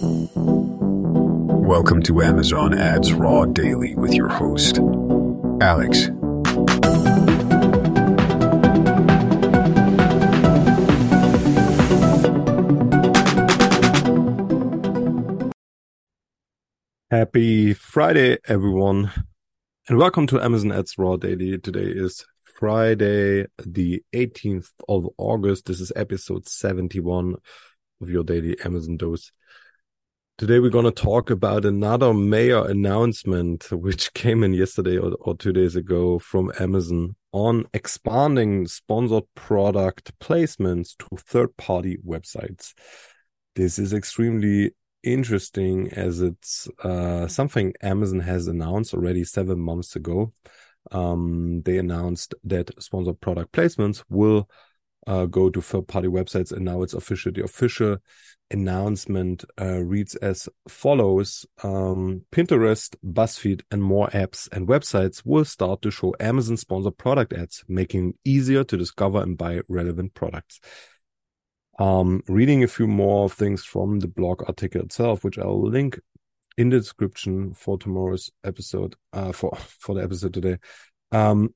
Welcome to Amazon Ads Raw Daily with your host, Alex. Happy Friday, everyone, and welcome to Amazon Ads Raw Daily. Today is Friday, the 18th of August. This is episode 71 of your daily Amazon dose. Today we're going to talk about another major announcement which came in yesterday or, or two days ago from Amazon on expanding sponsored product placements to third-party websites. This is extremely interesting as it's uh, something Amazon has announced already seven months ago. Um, they announced that sponsored product placements will uh, go to third party websites, and now it's officially official announcement uh, reads as follows um, Pinterest, BuzzFeed, and more apps and websites will start to show Amazon sponsored product ads, making it easier to discover and buy relevant products. Um, reading a few more things from the blog article itself, which I'll link in the description for tomorrow's episode, uh, for for the episode today. Um,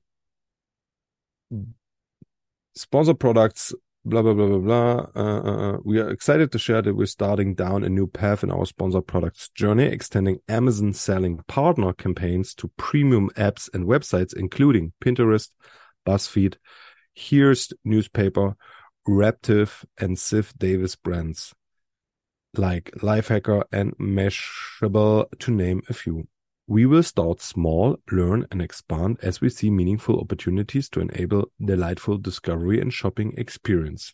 sponsor products blah blah blah blah blah. Uh, uh, uh, we are excited to share that we're starting down a new path in our sponsor products journey, extending Amazon selling partner campaigns to premium apps and websites, including Pinterest, BuzzFeed, Hearst newspaper, Raptive, and Ziff Davis brands like Lifehacker and Mashable, to name a few. We will start small, learn, and expand as we see meaningful opportunities to enable delightful discovery and shopping experience.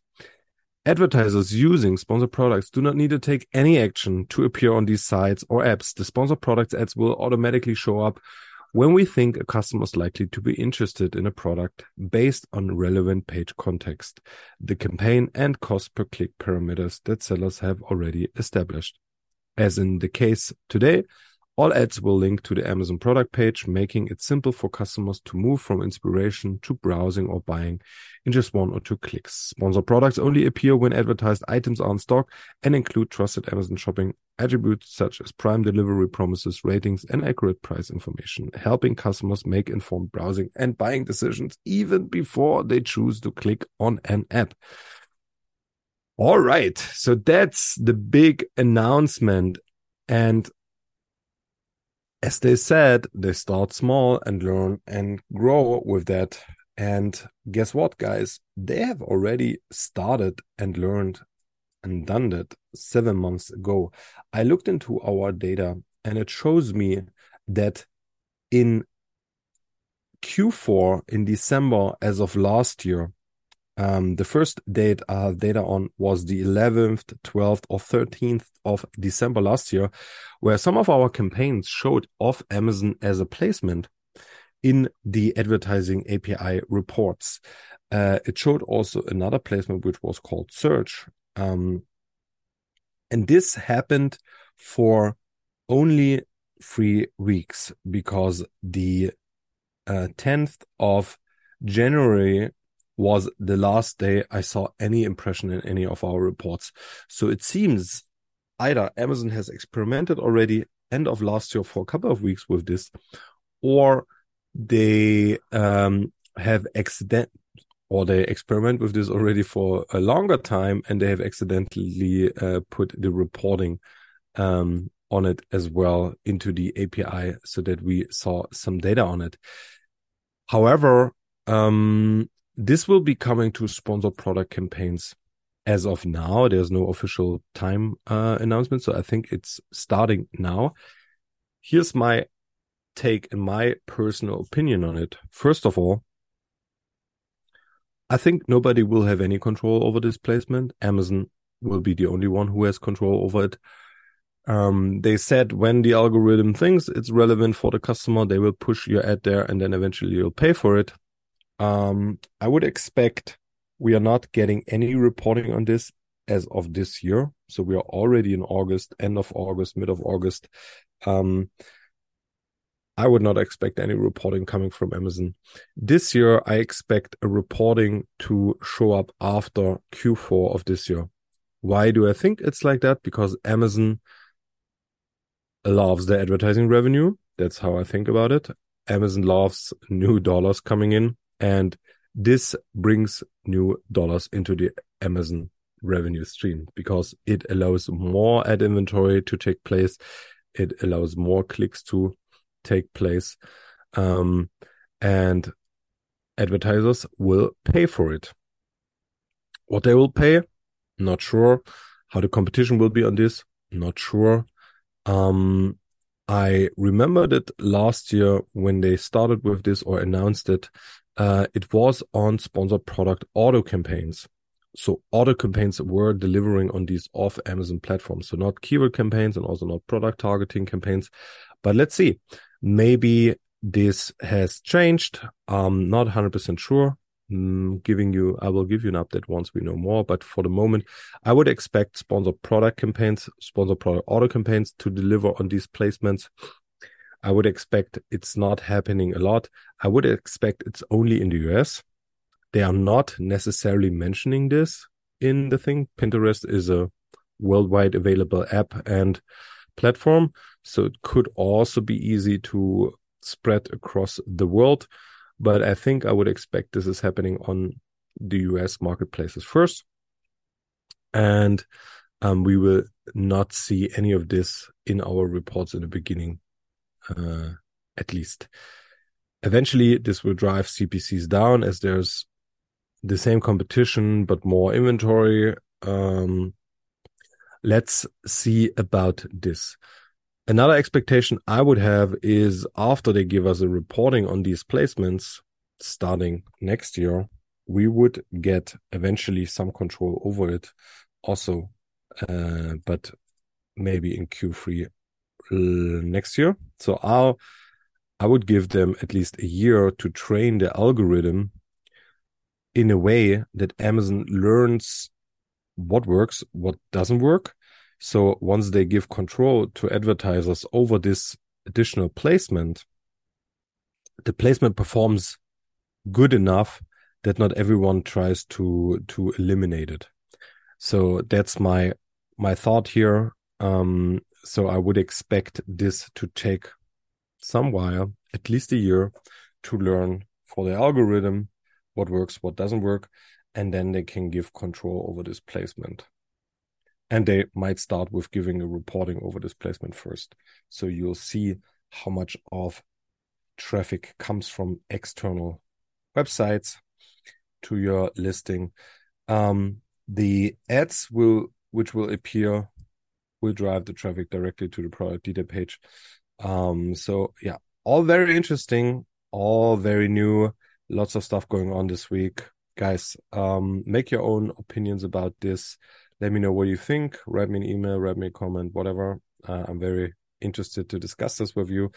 Advertisers using sponsored products do not need to take any action to appear on these sites or apps. The sponsored products ads will automatically show up when we think a customer is likely to be interested in a product based on relevant page context, the campaign and cost per click parameters that sellers have already established. As in the case today, all ads will link to the Amazon product page, making it simple for customers to move from inspiration to browsing or buying in just one or two clicks. Sponsored products only appear when advertised items are in stock and include trusted Amazon shopping attributes such as prime delivery promises, ratings, and accurate price information, helping customers make informed browsing and buying decisions even before they choose to click on an ad. All right. So that's the big announcement. And as they said, they start small and learn and grow with that. And guess what, guys? They have already started and learned and done that seven months ago. I looked into our data and it shows me that in Q4 in December, as of last year, um, the first date I have data on was the 11th, 12th, or 13th of December last year, where some of our campaigns showed off Amazon as a placement in the advertising API reports. Uh, it showed also another placement which was called search. Um, and this happened for only three weeks because the uh, 10th of January was the last day I saw any impression in any of our reports. So it seems either Amazon has experimented already end of last year for a couple of weeks with this, or they um, have accident or they experiment with this already for a longer time and they have accidentally uh, put the reporting um, on it as well into the API so that we saw some data on it. However, um, this will be coming to sponsored product campaigns as of now. There's no official time uh, announcement, so I think it's starting now. Here's my take and my personal opinion on it. First of all, I think nobody will have any control over this placement. Amazon will be the only one who has control over it. Um, they said when the algorithm thinks it's relevant for the customer, they will push your ad there and then eventually you'll pay for it. Um, I would expect we are not getting any reporting on this as of this year. So we are already in August, end of August, mid of August. Um, I would not expect any reporting coming from Amazon. This year, I expect a reporting to show up after Q4 of this year. Why do I think it's like that? Because Amazon loves the advertising revenue. That's how I think about it. Amazon loves new dollars coming in and this brings new dollars into the Amazon revenue stream because it allows more ad inventory to take place. It allows more clicks to take place. Um, and advertisers will pay for it. What they will pay, not sure. How the competition will be on this, not sure. Um, I remember that last year when they started with this or announced it, uh, it was on sponsored product auto campaigns. So auto campaigns were delivering on these off Amazon platforms. So not keyword campaigns and also not product targeting campaigns. But let's see. Maybe this has changed. I'm not 100% sure. Mm, giving you, I will give you an update once we know more. But for the moment, I would expect sponsored product campaigns, sponsored product auto campaigns to deliver on these placements. I would expect it's not happening a lot. I would expect it's only in the US. They are not necessarily mentioning this in the thing. Pinterest is a worldwide available app and platform. So it could also be easy to spread across the world. But I think I would expect this is happening on the US marketplaces first. And um, we will not see any of this in our reports in the beginning uh, at least. Eventually, this will drive CPCs down as there's the same competition but more inventory. Um, let's see about this. Another expectation I would have is after they give us a reporting on these placements starting next year, we would get eventually some control over it also, uh, but maybe in Q3 uh, next year. So I'll I would give them at least a year to train the algorithm in a way that Amazon learns what works, what doesn't work. So once they give control to advertisers over this additional placement, the placement performs good enough that not everyone tries to to eliminate it. So that's my my thought here. Um, so I would expect this to take some while, at least a year, to learn for the algorithm what works, what doesn't work, and then they can give control over this placement. And they might start with giving a reporting over this placement first. So you'll see how much of traffic comes from external websites to your listing. Um, the ads will, which will appear will drive the traffic directly to the product detail page. Um, so yeah, all very interesting, all very new, lots of stuff going on this week. Guys, um, make your own opinions about this. Let me know what you think. Write me an email, write me a comment, whatever. Uh, I'm very interested to discuss this with you.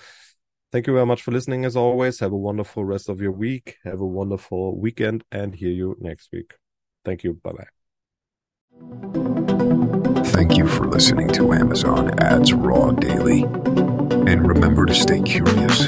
Thank you very much for listening as always. Have a wonderful rest of your week. Have a wonderful weekend and hear you next week. Thank you. Bye bye. Thank you for listening to Amazon Ads Raw Daily. And remember to stay curious.